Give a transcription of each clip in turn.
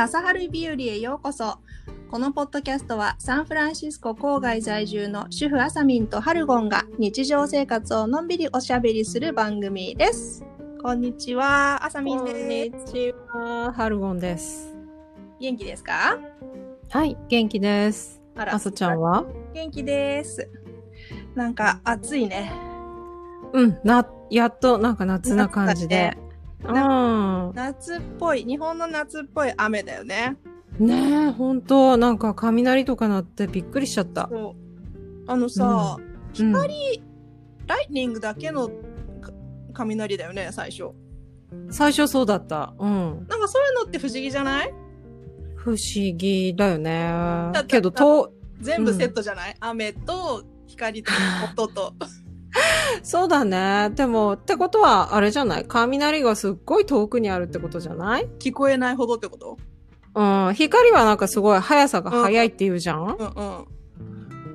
朝春日和へようこそ。このポッドキャストはサンフランシスコ郊外在住の主婦アサミンとハルゴンが日常生活をのんびりおしゃべりする番組です。こんにちは、アサミンこんでにちは、ハルゴンです。す。元気ですか？はい、元気です。あさちゃんは？元気です。なんか暑いね。うん、な、やっとなんか夏な感じで。夏うん。夏っぽい、日本の夏っぽい雨だよね。ねえ、ほんと、なんか雷とか鳴ってびっくりしちゃった。そうあのさ、うん、光、ライトニングだけのか雷だよね、最初。最初そうだった。うん。なんかそういうのって不思議じゃない？不思議だよねだ。けど、と、全部セットじゃない、雨と光と音と。そうだね。でも、ってことは、あれじゃない？雷がすっごい遠くにあるってことじゃない？聞こえないほどってこと？うん。光はなんかすごい速さが速いって言うじゃん、うん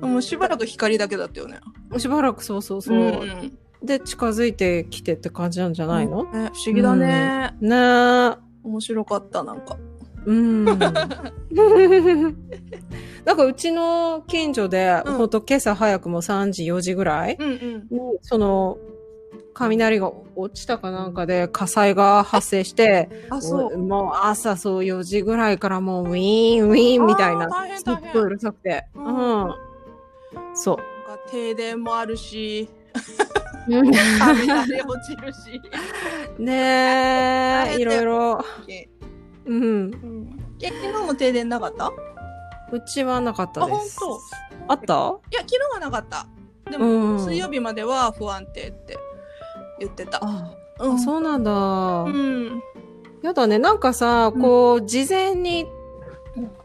うん。もうしばらく光だけだったよね。しばらくそうそうそう。んで、近づいてきてって感じなんじゃないの、ね不思議だね、ねえ。面白かった、なんか。うん。なんかうちの近所で、うんほんと今朝早くも3時、4時ぐらいうんうん。に、その、雷が落ちたかなんかで火災が発生して、あ、そう。もう朝そう4時ぐらいからもうウィーンウィーンみたいなすっごいうるさくて。ううんん。そう。停電もあるし、うん 雷落ちるし。ねえ、いろいろ。うん。うん。え、昨日も停電なかった？うちはなかったです。あ本あった？いや、昨日はなかった。でうも、ん水曜日までは不安定って言ってた。あ、うんあそうなんだ。うん。やだね。なんかさ、うんこう、事前に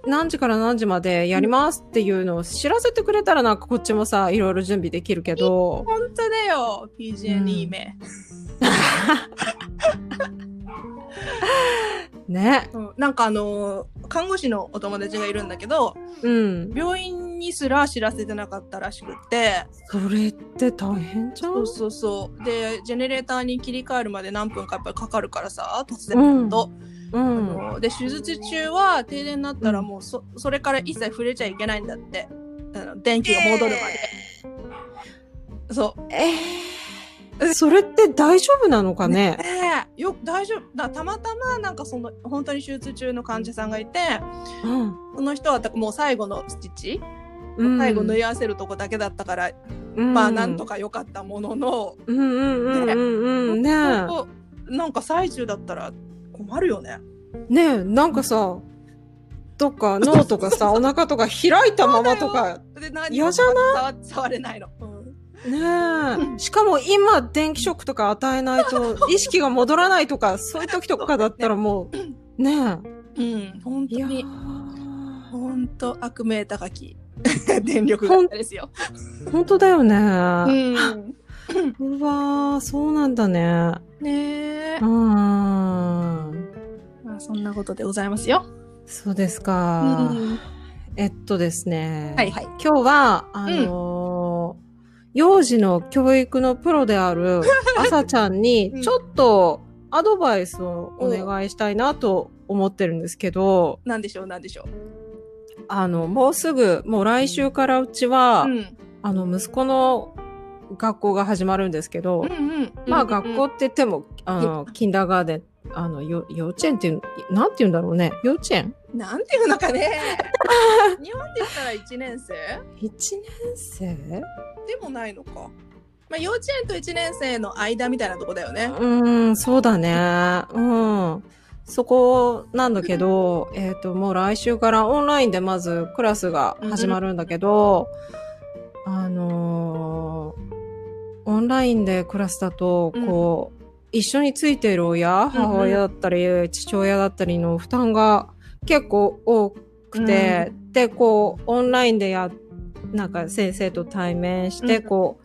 何時から何時までやりますっていうのを知らせてくれたらなんかこっちもさ、いろいろ準備できるけど。本当だよ、PG&E 名。ね。うんなんかあのー看護師のお友達がいるんだけど、うん。病院にすら知らせてなかったらしくって、それって大変じゃん？そうそうそう。で、ジェネレーターに切り替えるまで何分かやっぱりかかるからさ、突然だと。あうん。ので、手術中は停電になったらもうそ、それから一切触れちゃいけないんだって。あの電気が戻るまで。そう。えー、それって大丈夫なのかね？ええよ、大丈夫。だたまたまなんかその、本当に手術中の患者さんがいて、うん。その人はもう最後のスティッチ、うん最後縫い合わせるとこだけだったから、うんまあなんとか良かったものの、うんうんうんうんうん。ねなんか最中だったら困るよね。ねえ、なんかさ、とか脳とかさ、お腹とか開いたままとか、嫌じゃ触触れないの。うんねえ。しかも今、電気ショックとか与えないと、意識が戻らないとか、そういう時とかだったらもう、ねうん、本当に、ー本当悪名高き 電力会社ですよ。本当だよね。うん。うわー、そうなんだね。ねえうー。ん。まあそんなことでございますよ。そうですうか。んえっとですね。はいはい。今日は、あのー幼児の教育のプロである 朝ちゃんにうんちょっとアドバイスをお願いしたいなと思ってるんですけど、なんでしょう、なんでしょう。あの、もうすぐ、もう来週からうちは、うん。あの、息子の学校が始まるんですけど、うんうん。まあ学校って言っても、あの、キンダーガーデン、あの、よ幼稚園っていう、なんて言うんだろうね。幼稚園？なんていうのかね。日本で言ったら1年生 ?1 年生？でもないのか。まあ幼稚園と1年生の間みたいなとこだよね。うーん、そうだね。うん。そこなんだけど、えっ、と、もう来週からオンラインでまずクラスが始まるんだけど、あのーオンラインでクラスだと、こう、一緒についている親、母親だったり、父親だったりの負担が結構多くて、で、こう、オンラインでや、なんか先生と対面して、うん。こ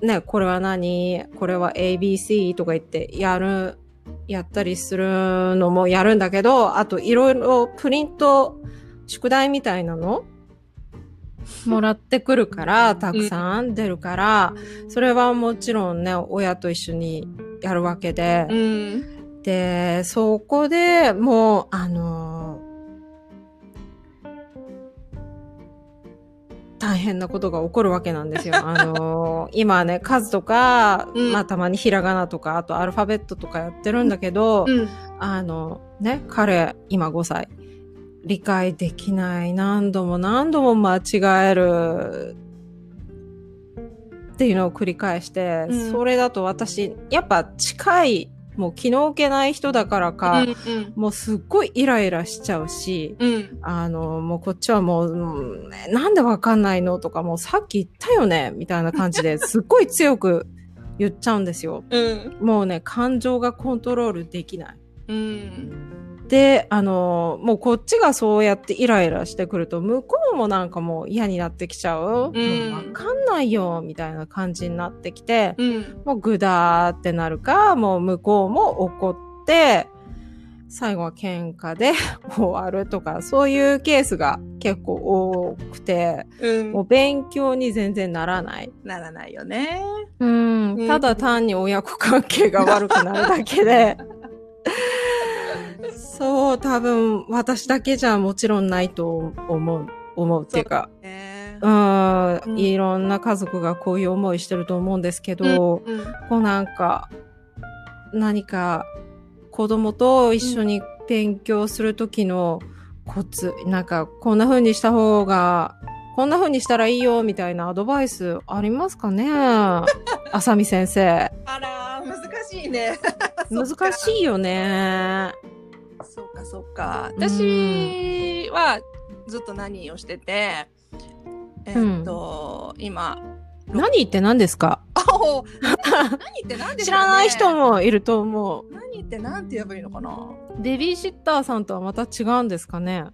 う、ね、これは何？これは ABC とか言ってやる、やったりするのもやるんだけど、あといろいろプリント、宿題みたいなのもらってくるから、たくさん出るから、それはもちろんね、親と一緒にやるわけで、うん。で、そこでもう、あの大変なことが起こるわけなんですよ。あの今ね、数とか、うんまあたまにひらがなとか、あとアルファベットとかやってるんだけど、うん。あの、ね、彼、今5歳。理解できない。何度も何度も間違える。っていうのを繰り返して、うんそれだと私、やっぱ近い、もう気の置けない人だからか、うん。もうすっごいイライラしちゃうし、うん。あの、もうこっちはもう、うんなんでわかんないのとか、もうさっき言ったよねみたいな感じですっごい強く言っちゃうんですよ。うん。もうね、感情がコントロールできない。うん。で、あの、もうこっちがそうやってイライラしてくると、向こうもなんかもう嫌になってきちゃう。うんわかんないよ、みたいな感じになってきて、うん。もうグダーってなるか、もう向こうも怒って、最後は喧嘩で 終わるとか、そういうケースが結構多くて、うんもう勉強に全然ならない。ならないよね。うんうんただ単に親子関係が悪くなるだけで、そう、多分私だけじゃもちろんないと思う、思うっていうか、ねうん、うんいろんな家族がこういう思いしてると思うんですけど、うん。こうなんか、何か子供と一緒に勉強するときのコツ、なんかこんな風にした方が、こんな風にしたらいいよみたいなアドバイスありますかね？あさみ先生。あらー、難しいね。難しいよね。そうか、そうか。うん。私はずっと何をしてて、えーっと、今、何って何ですか？あお 何って何でしょうね。知らない人もいると思何って何て言えばいいのかな。う。ベビーシッターさんとはまた違うんですかね？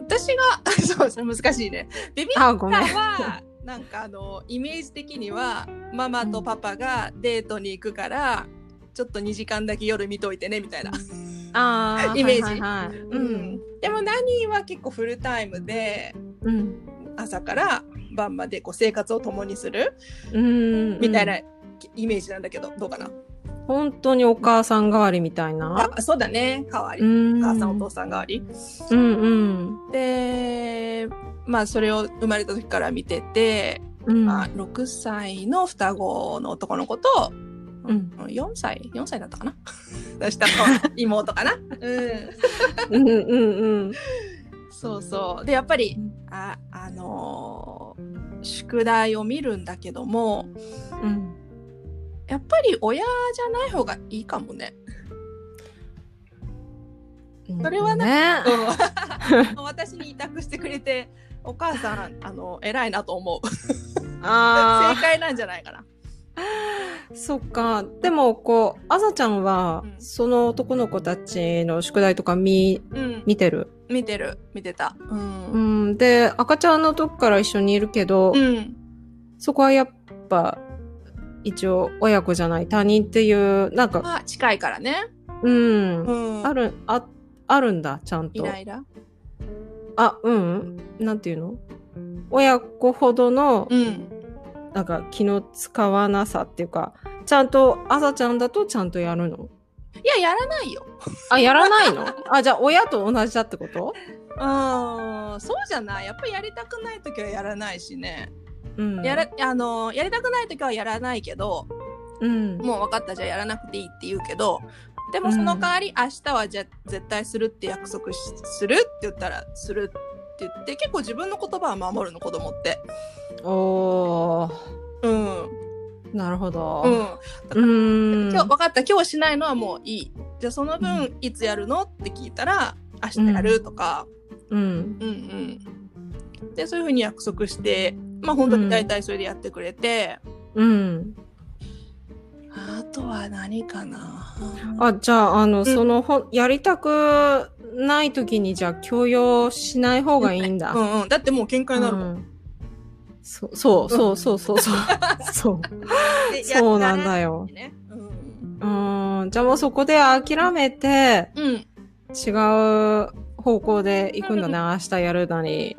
私が そうですね難しいね。ベビーあ、ごめん。カーはなんかあのイメージ的にはママとパパがデートに行くから、ちょっと2時間だけ夜見といてねみたいな、あーイメージはいはいはい、うん。でも何は結構フルタイムでうん。朝から晩までこう生活を共にするうん。みたいなイメージなんだけど、どうかな？本当にお母さん代わりみたいな？あそうだね代わり、うん。お母さんお父さん代わりうんうん。でまあそれを生まれた時から見てて、うん。まあ、6歳の双子の男の子とうん。4歳？4歳だったかな？下の妹かな？うんうんうんうん。そうそうでやっぱりああのー宿題を見るんだけどもうん。やっぱり親じゃない方がいいかもね。それはね。うん 私に委託してくれてお母さんあの偉いなと思うあ 正解なんじゃないかな。あ、そっか。でも、こう、あさちゃんは、うんその男の子たちの宿題とか見、うん、見てる？見てる見てた。ううんん。で、赤ちゃんの時から一緒にいるけど、うんそこはやっぱ、一応、親子じゃない他人っていう、なんか、まあ近いからね。うん。うん、ある、あ、あるんだ、ちゃんと。イライラ？あ、うん。なんていうの？親子ほどの、うんなんか気の使わなさっていうか、ちゃんと、あさちゃんだとちゃんとやるの？いややらないよ。あ、やらないの？あ、じゃあ親と同じだってこと？うんそうじゃないやっぱりやりたくない時はやらないしね。うん。やらあのやりたくない時はやらないけどうん。もう分かったじゃあやらなくていいって言うけどでもその代わり明日はじゃあ絶対するって約束しするって言ったらするって言って結構自分の言葉は守るの子供って。おー、うん。なるほど。うん。うん。今日分かった今日しないのはもういい。じゃあその分いつやるのって聞いたら明日やるとか。うん。うんうん。でそういうふうに約束してまあ本当に大体それでやってくれて。うん。あとは何かなあ、じゃあ、あの、んその、ほん、やりたくない時に、じゃあ、強要しない方がいいんだ。うんうん。だってもう喧嘩になるもん。うんそう、そう、そう、そう、そう、そう。そう。でそうなんよ。だよ。ねうん。うん。じゃあもうそこで諦めて、うん。違う方向で行くんだね。明日やるなり、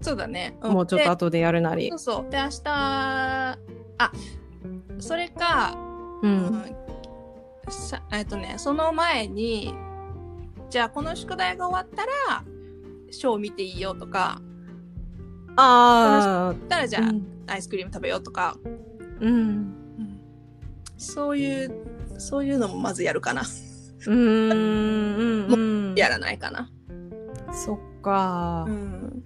そうだね。んもうちょっとで後でやるなりそう。そう。で、明日、あ、それか、う。うんさえっとね、その前に、じゃあこの宿題が終わったら、ショー見ていいよとか、あたらじあ、ゃあ、うんアイスクリーム食べようとか、うん。そういう、そういうのもまずやるかな。うん。うん。うん。やらないかな。そっかう。ん。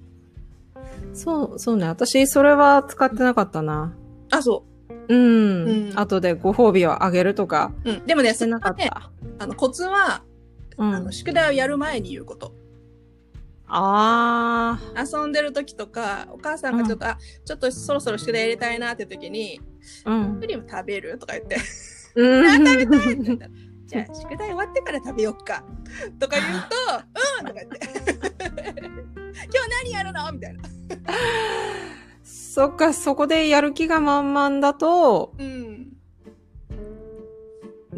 そう、そうね。私、それは使ってなかったな。あ、そうん。うん後でご褒美をあげるとか、う。うん。でもね、してなかっそれはねた。あの、コツは、うんあの、。宿題をやる前に言うこと。あ遊んでる時とか、お母さんがちょっと、あ、ちょっとそろそろ宿題やりたいなって時に、あ。うんク。リーム食べるとか言って、うん。食べたいって言ったらじゃあ宿題終わってから食べよっか。とか言うと、うんとか言って。今日何やるの？みたいな。そっか、そこでやる気が満々だとうん。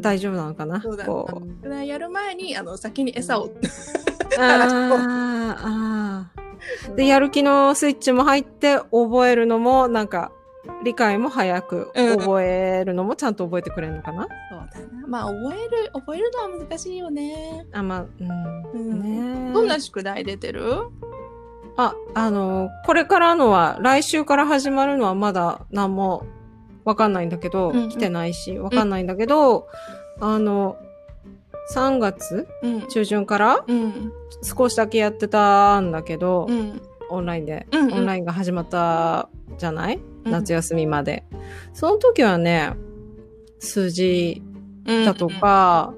大丈夫なのかな？そうだ。こう。宿題やる前に、あの、先に餌を。あーあー。で、やる気のスイッチも入って覚えるのも、なんか、理解も早くうん覚えるのもちゃんと覚えてくれるのかな、そうだな。まあ、覚える、覚えるのは難しいよね。あ、まあ、うん。うんねえどんな宿題出てる？あ、あの、これからのは、来週から始まるのはまだ何もわかんないんだけど、うんうん来てないし、わかんないんだけど、あの、3月うん。中旬からうん。少しだけやってたんだけど、うん。オンラインで、うんうんオンラインが始まったじゃない、うん夏休みまで。その時はね、数字だとか、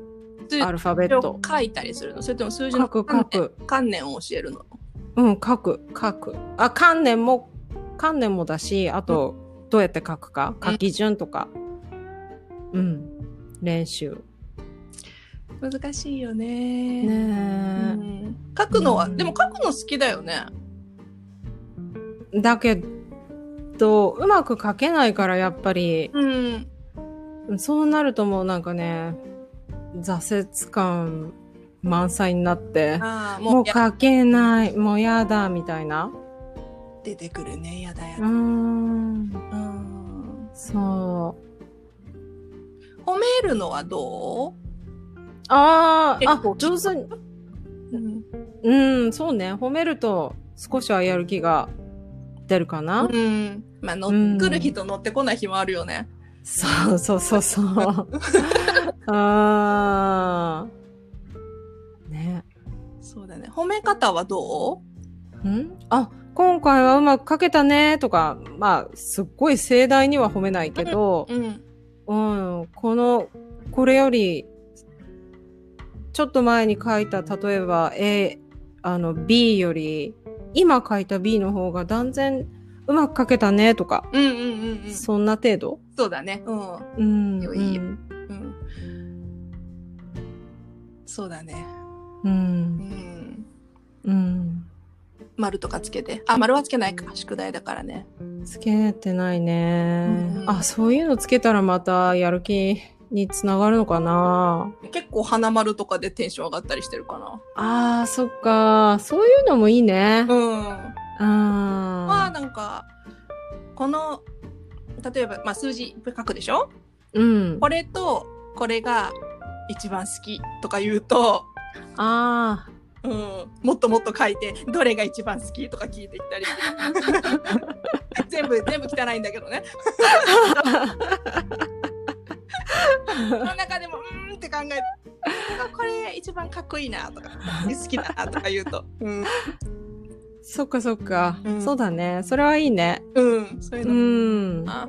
数アルファベット。書いたりするの？それとも数字の書く書く。観念を教えるの？うん、書く、書く。あ、観念も、観念もだし、あと、どうやって書くか、書き順とか。うん、練習。難しいよね。うねん、書くのは、うんでも書くの好きだよね。え。だけど、うまく書けないから、やっぱり、うん。そうなるともうなんかね、挫折感満載になって、うもうや書けない、もうやだ、みたいな。出てくるね。やだやだ。ん、うん。そう。褒めるのはどああ、あ上手に、う、うん、うん、そうね。褒めると少しはやる気が出るかな。うん。まあ、乗うんってくる日と乗ってこない日もあるよね。そうそうそうそう。あー。だね。褒め方はどん？あ、今回はうまく書けたねとか、まあ、すっごい盛大には褒めないけど、ううん。うん、この、これより、ちょっと前に書いた、例えば A、あの B より、今書いた B の方が断然うまく書けたねとか、うんうんうんうん。そんな程度？そうだね。うん。うん。いうん。そうだね。う。うんん。うん。丸とかつけて。あ、丸はつけないか。宿題だからね。つけてないね。うんあ、そういうのつけたらまたやる気につながるのかな結構花丸とかでテンション上がったりしてるかな。あー、そっか。そういうのもいいね。うん。まああなんか、この、例えば、まあ数字書くでしょ？ー。うん。これとこれが一番好きとか言うと、あうん、もっともっと書いて、どれが一番好きとか聞いてきたり。全部、全部汚いんだけどね。その中でも、うーんって考えこれ一番かっこいいなとか、好きだなとか言うと、うん、ー。そっかそっか、うんそうだね。それはいいね。うん、そういううの。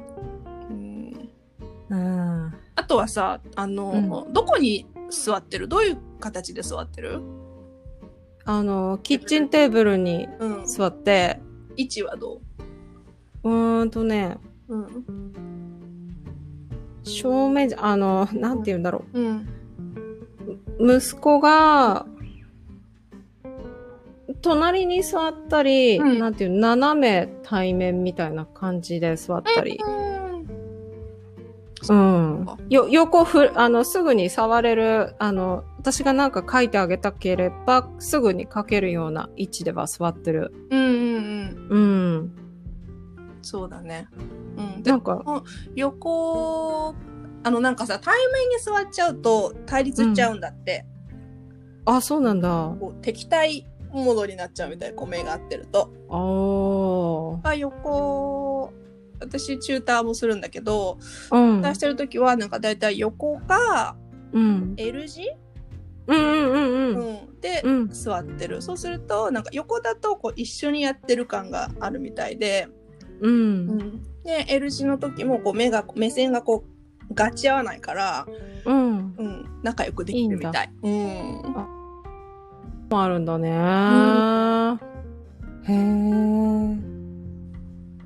うんうん。あとはさ、あの、どこに座ってる？どういう形で座ってる？あの、キッチンテーブルにうん。座って、位置はどう？ーんとね、ううん。正面じゃ、あの、なんて言うんだろうん。う。息子が、隣に座ったり、うんなんていう、斜め対面みたいな感じで座ったり。うん。よ、横ふ、あの、すぐに触れる、あの、私がなんか書いてあげたければ、すぐに書けるような位置では座ってる。うんうんうん。うん。そうだね。うん。でなんか、横あのなんかさ対面に座っちゃうと対立しちゃうんだって、あ、そうなんだ。こう敵対モードになっちゃうみたいこう目が合ってると。おー。あ横私チューターもするんだけどうん。出してる時はなんかだいたい横かうん。L 字、うんうんうんううん。ん、でうん。座ってるそうするとなんか横だとこう一緒にやってる感があるみたいで、う。うんん、で L 字の時もこう目が目線がこうガチ合わないから、うん。うん、仲良くできるみたい。うんあるんだね。へえ。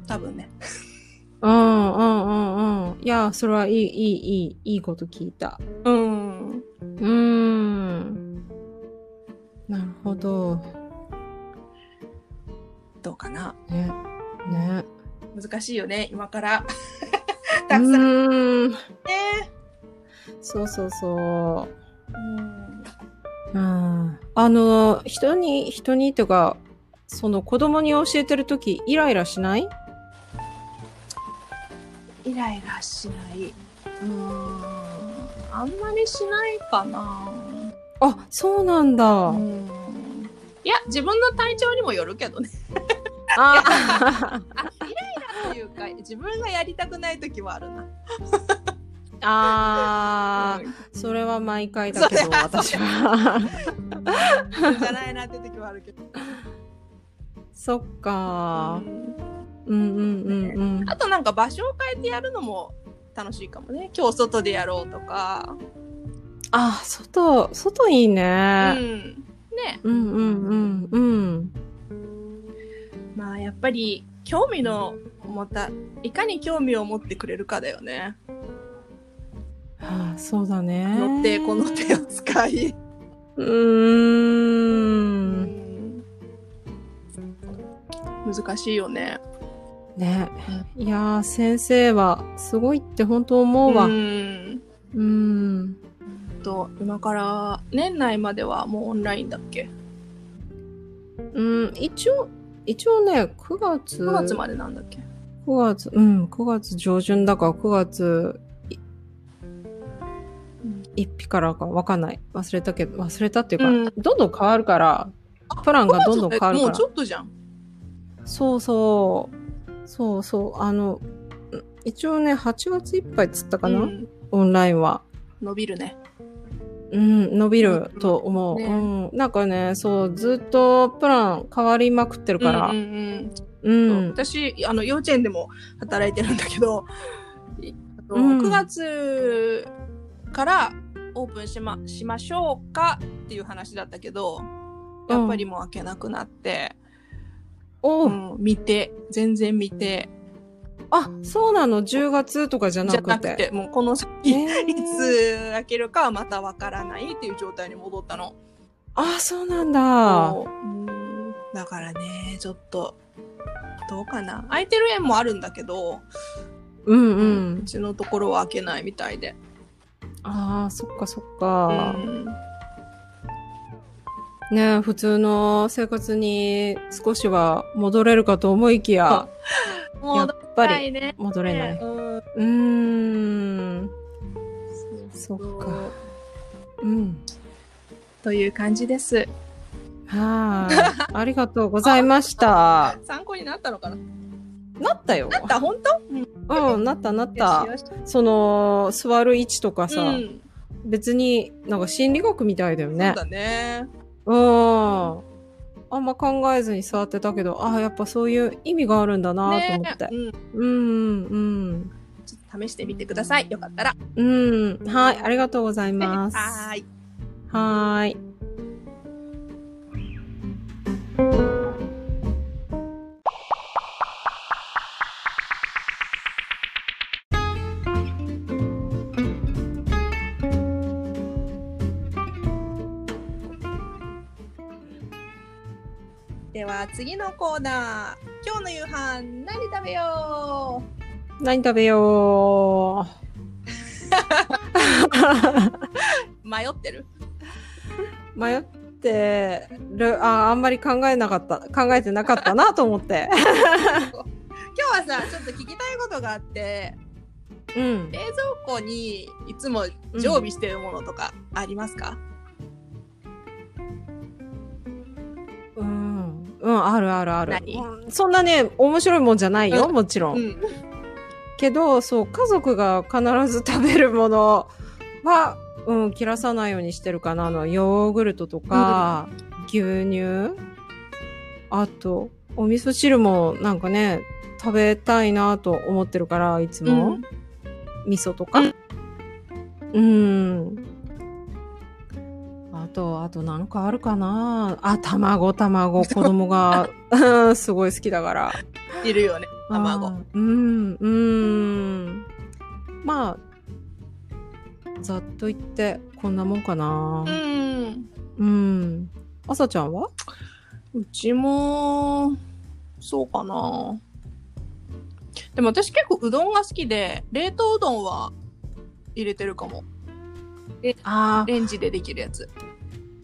多分ね。うんうんうんうん。いや、それはいい、いい、いい、いいこと聞いた。うん。うーん。なるほど。どうかな？ね。ね。難しいよね、今から。う たくさんーん。ね。そうそうそうんう。うん。あの、人に、人にとか、その子供に教えてるとき、イライラしない？イライラしない。うん。あんまりしないかな。あ、そうなんだ。うん。いや、自分の体調にもよるけどね。あと いうか、自分がやりたくない時はあるな。あー、うんそれは毎回だけど、私は。じゃないなって時はあるけど。そっかうんうんうんうんうん。あとなんか場所を変えてやるのも楽しいかもね。今日外でやろうとか。あ、外、外いいうね。ん。ね。うんうんうんうん。まあやっぱり興味の持った、いかに興味を持ってくれるかだよね。はあ、そうだね。の手この手を使い。うーん。難しいよね。ね。いやー、先生はすごいって本当思うわ。ううん。ん。と今から年内まではもうオンラインだっけ？うん、一応、一応ね、9月。9月までなんだっけ？9月、うん、9月上旬だから9月いうん1日からかわかんない。忘れたけど、忘れたっていうか、うんどんどん変わるから、プランがどんどん変わるもうちから。ょっとじゃん。そうそう。そうそう。あの、うん一応ね、8月いっぱいっつったかな、うんオンラインは。伸びるね。うん、伸びると思う。ねうん。なんかね、そう、ずっとプラン変わりまくってるから。うんうんううんん。私、あの、幼稚園でも働いてるんだけど、いあとうん9月からオープンしま、しましょうかっていう話だったけど、やっぱりもう開けなくなって、おう、うん、見て、全然見て、あ、そうなの ?10 月とかじゃなじゃくて。なくて、もうこの先、えーいつ開けるかはまたわからないっていう状態に戻ったの。あ、そうなんだ。そううんだからね、ちょっと、どうかな。空いてる園もあるんだけど、うんう。うんちのところは開けないみたいで。ああ、そっかそっうか。んね普通の生活に少しは戻れるかと思いきや、やっぱり。戻れない。うん。そっか。うん。という感じです。はい。ありがとうございました。参考になったのかな？なったよ。なった？本当？うん。うん、なったなった。その、座る位置とかさ、うん、別になんか心理学みたいだよそうね。だね。うん。あんま考えずに座ってたけど、ああ、やっぱそういう意味があるんだなと思って。ねうん。うん、うん。ちょっと試してみてください。よかったら。うん。はい、ありがとうございねます。はーい。はーい。は次のコーナー。今日の夕飯何食べよ何食べよう？迷ってるう。迷ってる、あ、あんまり考えなかった、考えてなかったなと思って。今日はさ、ちょっと聞きたいことがあって、うん。冷蔵庫にいつも常備してるものとかありますか、うん。うん、あるあるある。何？うんそんなね、面白いもんじゃないよ、うんもちろん。うんけど、そう、家族が必ず食べるものは、うん、切らさないようにしてるかな。あの、ヨーグルトとか、牛乳あと、お味噌汁もなんかね、食べたいなと思ってるから、いつも。味噌とか。うん。あと、あとなんかあるかな？あ、卵、卵。子供がうんすごい好きだから。いるよね卵うん、うん。まあ、ざっと言って、こんなもんかなう。んうん。あさちゃんは？うちもそうかなでも私結構うどんが好きで冷凍うどんは入れてるかもあレンジでできるやつあ、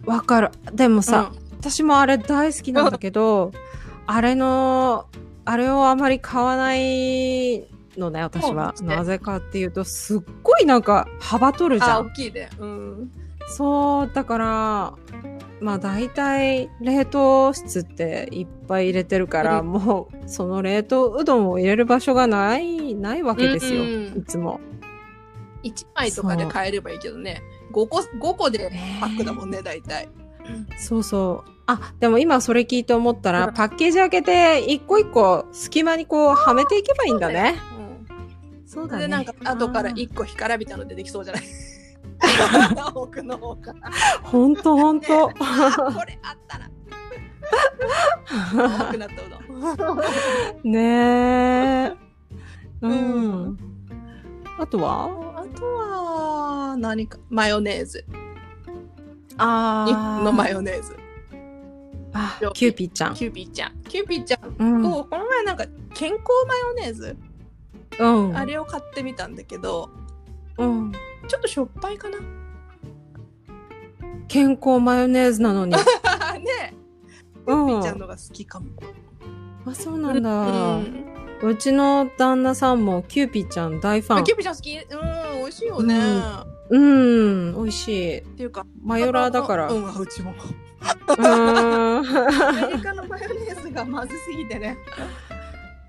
わかる。でもさ、私もあれ大好きなんだけど、あれの、あれをあまり買わないのね、私は。ねなぜかっていうと、すっごいなんか幅取るじゃん。あ大きいでうんそう、だから、まあ大体冷凍室っていっぱい入れてるから、うんもうその冷凍うどんを入れる場所がない、ないわけですよ。うんいつも。1枚とかで買えればいいけどね5個5個でパックだもんね大体そうそう。あ、でも今それ聞いて思ったら、うんパッケージ開けて一個一個隙間にこうはめていけばいいんだね。そうだね。でなんか後からあー1個干からびたの出てきそうじゃない？奥の方からほんとほんと。ねあこれあったら 多くなったうどんねえ。う うんん。あとは？あとは何か？マヨネーズ。あ日本のマヨネーズ。あ、キューピーちゃん。キューピーちゃん。キューピーちゃん。うん。とこの前なんか健康マヨネーズ。うん。あれを買ってみたんだけどうん。ちょっとしょっぱいかな。健康マヨネーズなのに。ね。キうん。ューピーちゃんのが好きかも。あ、そうなんだ。ううんちの旦那さんもキューピーちゃん大ファンあキュ。ーピーちゃん好き？うん美味しいよね、うんっうん、美味しい。ていうかマヨラーだから。ううんうちもーアん。メリカのマヨネーズがまずすぎてね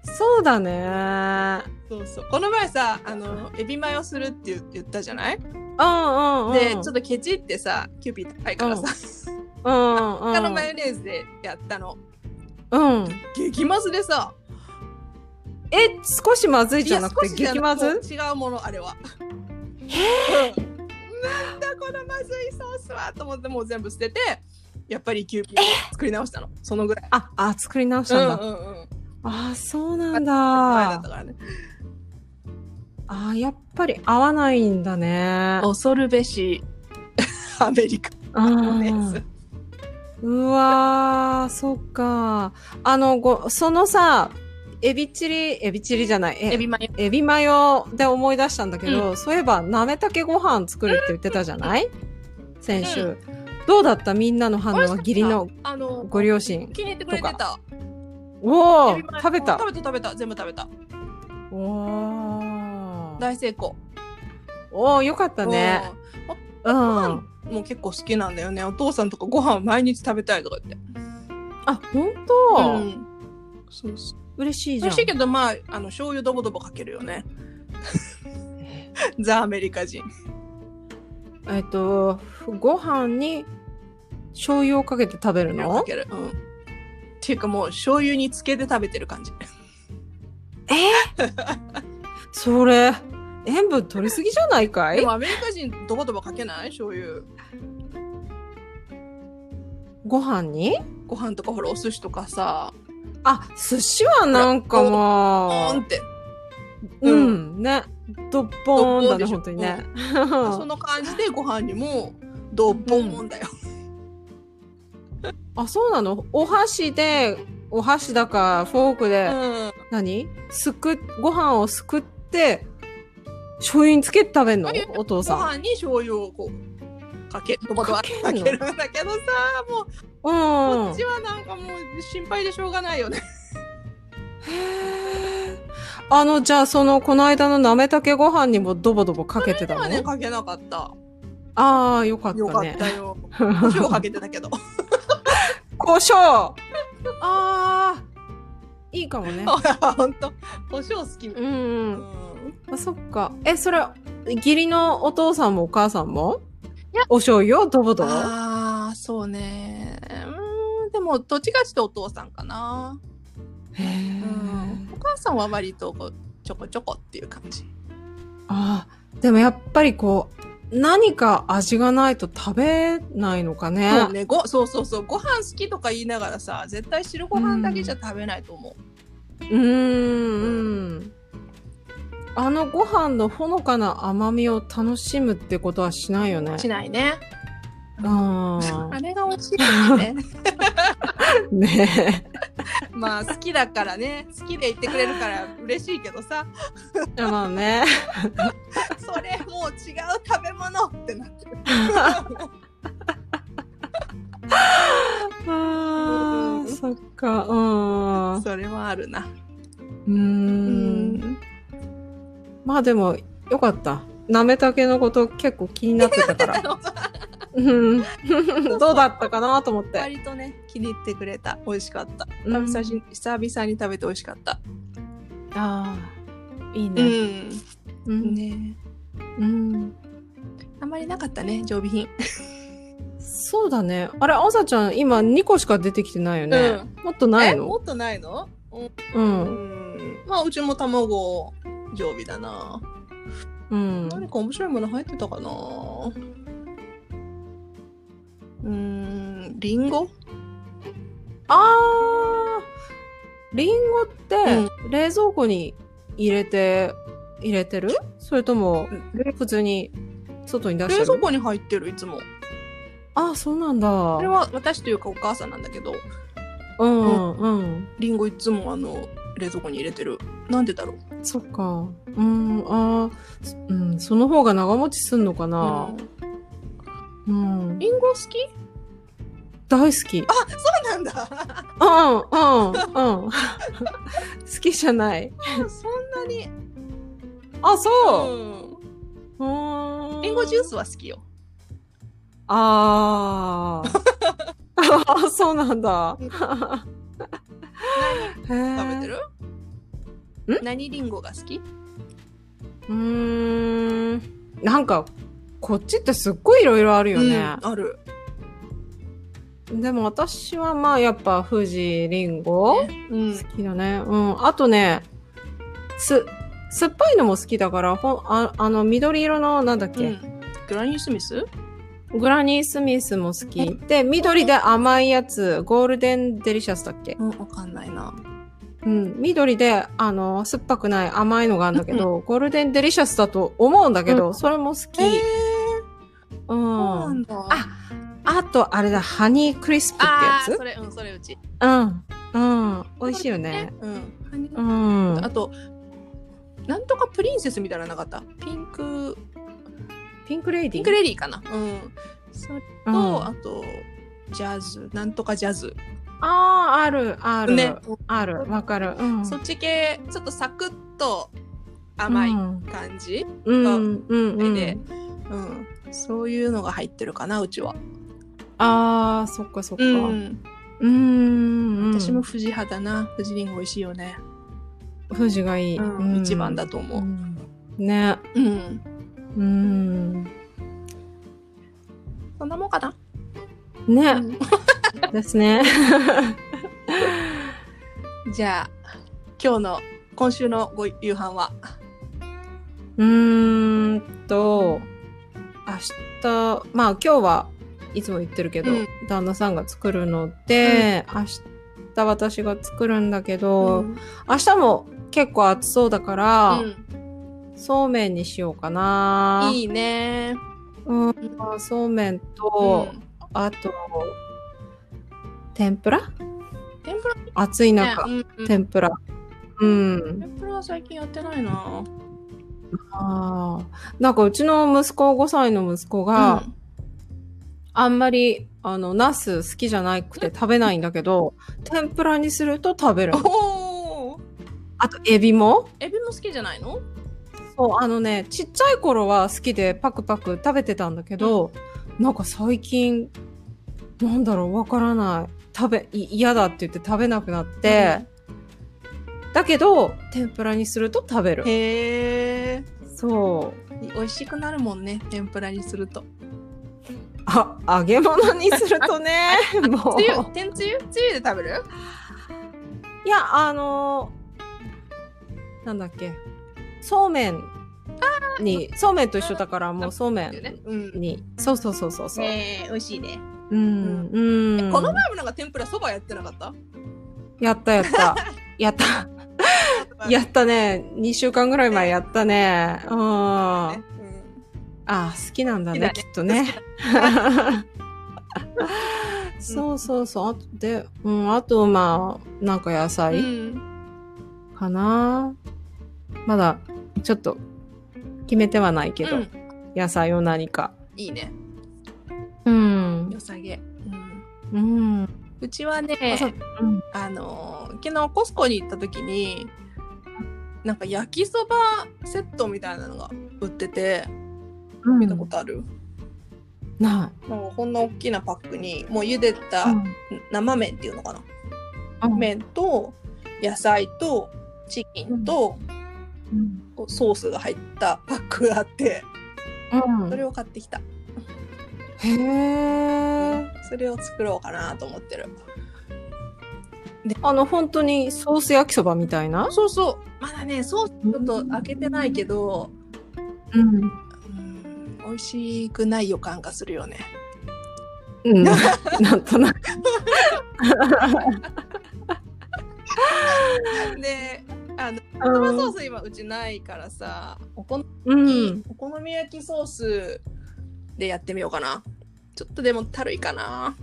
そうだね。そうそうこの前さあのエビマヨするって言言ったじゃない？うんうんうん。でちょっとケチってさキューピー高いからさ、うんうん。他のマヨネーズでやったのうん。激まずでさえ、少しまずいじゃなくて激まず？違うものあれは。うん。なんだこのまずいソースはと思ってもう全部捨ててやっぱりキューピーを作り直したの。そのぐらい。あ、あ、作り直したんだ。うんうんうん。あ、そうなん前だっ。からね。あ、やっぱり合わないんだね。恐るべし。アメリカ。あマヨネーズうわー、そっか。あの、ご、そのさ、エビチリ、エビチリじゃない。えエビマヨ。エビマヨで思い出したんだけど、そういえば、なめたけご飯作るって言ってたじゃない？先週。うどうだった？みんなの反応は？義理の？あのご両親。気に入ってくれてた。おお食べた？食べた食べた。全部食べた。おー。大成功。おーよかったね。うん。あ、うんもう結構好きなんだよね。お父さんとかご飯毎日食べたいとか言って。ほんと、うん。そうそう嬉しいじゃん。美味しいけどまああの醤油ドボドボかけるよね。ザ・アメリカ人。えっと、ご飯に醤油をかけて食べるかのける。うん。っていうかもう醤油につけて食べてる感じ。それ、塩分取りすぎじゃないかい？でもアメリカ人ドボドボかけない？醤油。ご飯に？ご飯とかほらお寿司とかさあ、寿司はなんかポーもンって。う、うん、ね。ドッポーンだね、本当にね。その感じでご飯にもドボンだよ、あ、そうなの？お箸で、お箸だか、フォークで、うん。何？すくっ、ご飯をすくって、醤油につけて食べんの？お父ごさん。飯に醤油をこうかけドバドバかけるんだけどさもううん。こっちはなんかもう心配でしょうがないよねあの、じゃあその、この間のなめたけご飯にもドボドボかけてたの？はね、かけなかった。ああ、よかったね。よかったよ。胡椒かけてたけど。胡椒ああ、いいかもね。ほんと。胡椒好き。ううんん。あ、そっか。え、それ、義理のお父さんもお母さんも？お醤油をドボドボああ、そうね。うーん、でも、どっちかっていうとお父さんかな。へえうん。お母さんは割とこうちょこちょこっていう感じ。ああ、でもやっぱりこう、何か味がないと食べないのかね。そうね、ご、そうそうそう、ご飯好きとか言いながらさ、絶対白ご飯だけじゃ食べないと思う。うーん、うん。あのご飯のほのかな甘みを楽しむってことはしないよね。しないね。ああれが美味しいよね。ー ねまあ好きだからね、好きで言ってくれるから嬉しいけどさ、え。まあね。それもう違う食べ物ってなってる。あーそっか、うん。うそれはあるな。ー。うんまあでも、よかった。なめたけのこと結構気になってたから。うんどうだったかなと思って。割とね、気に入ってくれた。美味しかった。うん久々に久々に食べて美味しかった。ああ、いいうね。ん。うん。ねうん。あんまりなかったね、常備品。そうだね。あれ、あさちゃん、今2個しか出てきてないよね。もっとないの？えもっとないの？うんう。うんん。まあ、うちも卵常備だな。うん。何か面白いもの入ってたかなうーん、リンゴ？あー、リンゴって、冷蔵庫に入れて、入れてる？それとも、普通に外に出してる？冷蔵庫に入ってる、いつも。あ、そうなんだ。これは私というかお母さんなんだけど、うん、うん。リンゴいつもあの、冷蔵庫に入れてる。なんでだろう？そっか。うん、あーうん、その方が長持ちすんのかな？うんうん。リンゴ好き？大好き。あ、そうなんだ。うん、うん、うん。好きじゃない。そんなに。あ、そう。うん。リンゴジュースは好きよ。あー。あ、そうなんだ。何？食べてる？ん？何リンゴが好き？うーん。なんか、こっちってすっごいいろいろあるよね。うんある。でも私はまあやっぱ富士リンゴ、うん。好きだね。うん。あとね、す、酸っぱいのも好きだから、ほん、ああの、緑色の、なんだっけ、うんグラニースミス？グラニースミスも好き。で、緑で甘いやつ、ゴールデンデリシャスだっけ？うん、わかんないな。うん。緑で、あの、酸っぱくない甘いのがあるんだけど、ゴールデンデリシャスだと思うんだけど、うそれも好き。えー、う。そうんなんだ。ああと、あれだ、ハニークリスプってやつ？それ、うん、それうち。うん。うん。美味しいよね。うん。うん。あと、なんとかプリンセスみたいなのなかった？ピンク、ピンクレイディー？ピンクレディーかなうん。それと、うんあと、ジャズ、なんとかジャズ。ああ、ある、ある。ね。ある、わかる。うん。そっち系、ちょっとサクッと甘いうん感じ、うん、うん、うん。で、うん、そういうのが入ってるかな、うちは。ああ、そっかそっか。ううん。ん。うん。私も。富士派だな。富士リンゴ美味しいよね。富士がいい。うん一番だと思ううんね。うん。うん。そんなもんかな？ね。うんですね。じゃあ、今日の、今週のご夕飯は？うーんと、明日、まあ今日はいつも言ってるけど、うん旦那さんが作るので、明日私が作るんだけど、うん明日も結構暑そうだから、うんそうめんにしようかな。いいね。うん、そうめんと、うんあと、天ぷら？天ぷら？暑い中、ねうんうん天ぷら。うん。天ぷらは最近やってないな。ああ。なんかうちの息子、5歳の息子が、あんまり、あの、ナス好きじゃなくて食べないんだけど、天ぷらにすると食べる。おーあと、エビも？エビも好きじゃないの？そう、あのね、ちっちゃい頃は好きでパクパク食べてたんだけど、なんか最近、なんだろう、わからない。食べ、い嫌だって言って食べなくなって、だけど、天ぷらにすると食べる。へえ。そう。美味しくなるもんね、天ぷらにすると。あ、揚げ物にするとね、もう。つゆ、天つゆ？つゆで食べる？いや、あのーなんだっけ。そうめんに、そうめんと一緒だから、もうそうめねんうん。に。そうそうそうそうそう。ねえ、美味しいね。うん、うん。この前もなんか天ぷらそばやってなかった？やったやった。やった。やったね。2週間ぐらい前やったね。うん。あねあ、好きなんだね、ねきっとね。そうそうそう。あとで、うん、あと、まあ、なんか野うん。菜うんかな。まだ、ちょっと、決めてはないけど、うん野菜を何か。いいね。うん。良さげ。うんうん。うちはね、あそううん。あのー昨日コスコに行った時になんか焼きそばセットみたいなのが売ってて見たことある、ななんかこんな大きなパックにもう茹でたい。生麺っていうのかな、うん麺と野菜とチキンとうん。こうソースが入ったパックがあってうんそれを買ってきた、へえ。それを作ろうかなと思ってるあの、本当にソース焼きそばみたいな？そうそうまだねソースちょっと開けてないけど、うん。うん、美味しくない予感がするよねうん。なんとなく。であの生ソース今うちないからさお好うみ、ん。お好み焼きソースでやってみようかな。ちょっとでもたるいかな。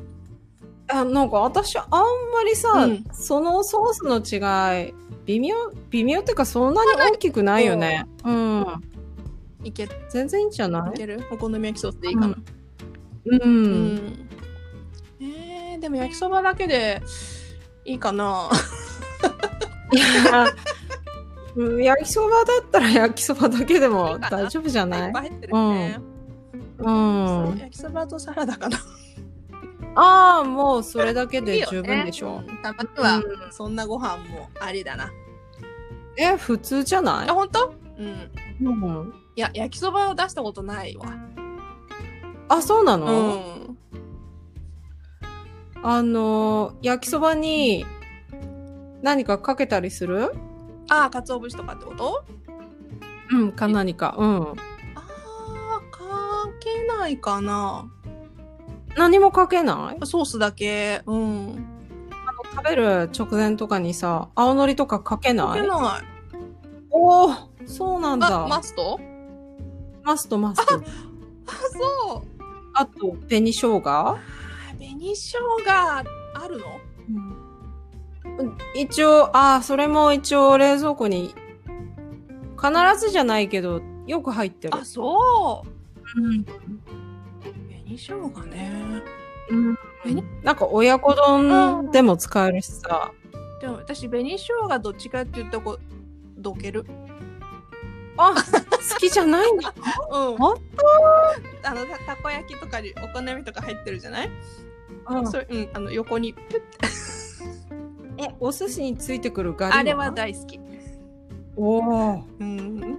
あなんか私あんまりさ、うん。そのソースの違い微妙微妙っていうかそんなに大きくないよね。う。ん。いけ全然いいんじゃない？いける？お好み焼きソースでいいかな。うん。うん、えー、でも焼きそばだけでいいかな。いやうん焼きそばだったら 焼きそばだけでも大丈夫じゃない？いっぱい入ってるしね、う。そうん。焼きそばとサラダかな。ああ、もうそれだけで十分ねでしょ。うんたまにはうん。そんなご飯もありだな。え、普通じゃない？あ本当？うん。うん。いや焼きそばを出したことないわ。あ、そうなうの、ん。あの、焼きそばに何かかけたりする？ああ鰹節とかってこと？うん、か何か。うん。ああかけないかな。何もかけない？ソースだけ。うん。食べる直前とかにさ、青のりとかかけない？かけない。おおそうなんだ。あマスト？マストマスト。あそう。あと、紅生姜？あ紅生姜あるの？うん一応、ああ、それも一応冷蔵庫に、必ずじゃないけど、よく入ってる。あ。そう。うん。紅生姜ね。うん。紅？なんか親子丼でも使えるしさ。でも私紅生姜どっちかって言ったらこうどける。あ、好きじゃないんだ。うん。本あのたたこ焼きとかにお好みとか入ってるじゃない、うん。それうんあの横にプッ。てえ、お寿司についてくるガリあれは大好き。おお。うん。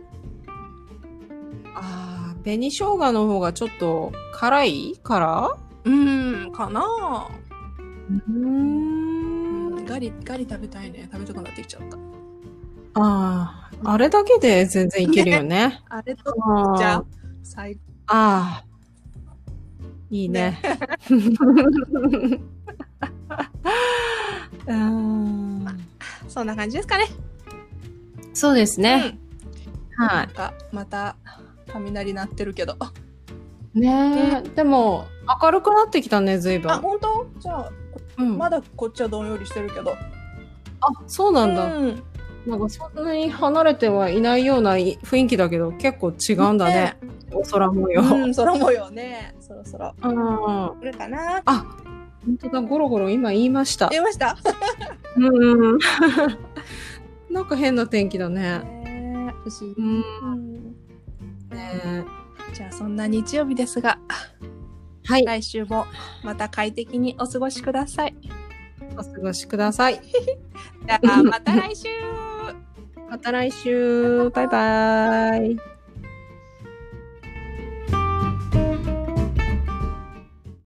ああ、紅生姜の方がちょっと辛いから？うんかな。うーん。ガリガリ食べたいね。食べたくなってきちゃった。ああ、あれだけで全然いけるよね。あれとじゃあ最高ああ。いいね。うーん。そんな感じですかねそうですね。うん、はなんかまた雷鳴ってるけどい。ねえ、でも、明るくなってきたね、ずいぶん。あ本当？じゃあうん、まだこっちはどんよりしてるけどあ、そうなんだ。うんなんかそんなに離れてはいないような雰囲気だけど、結構違うんだね。お空模様。うん空模様ねそろそろうん。来るかな？あ、本当だ、ゴロゴロ今言いました。言いましたうん。なんか変な天気だね。ね不思議。うんうんねじゃあそんな日曜日ですが、はい。来週もまた快適にお過ごしください。お過ごしください。じゃあまた来週 また来週。バイバイ。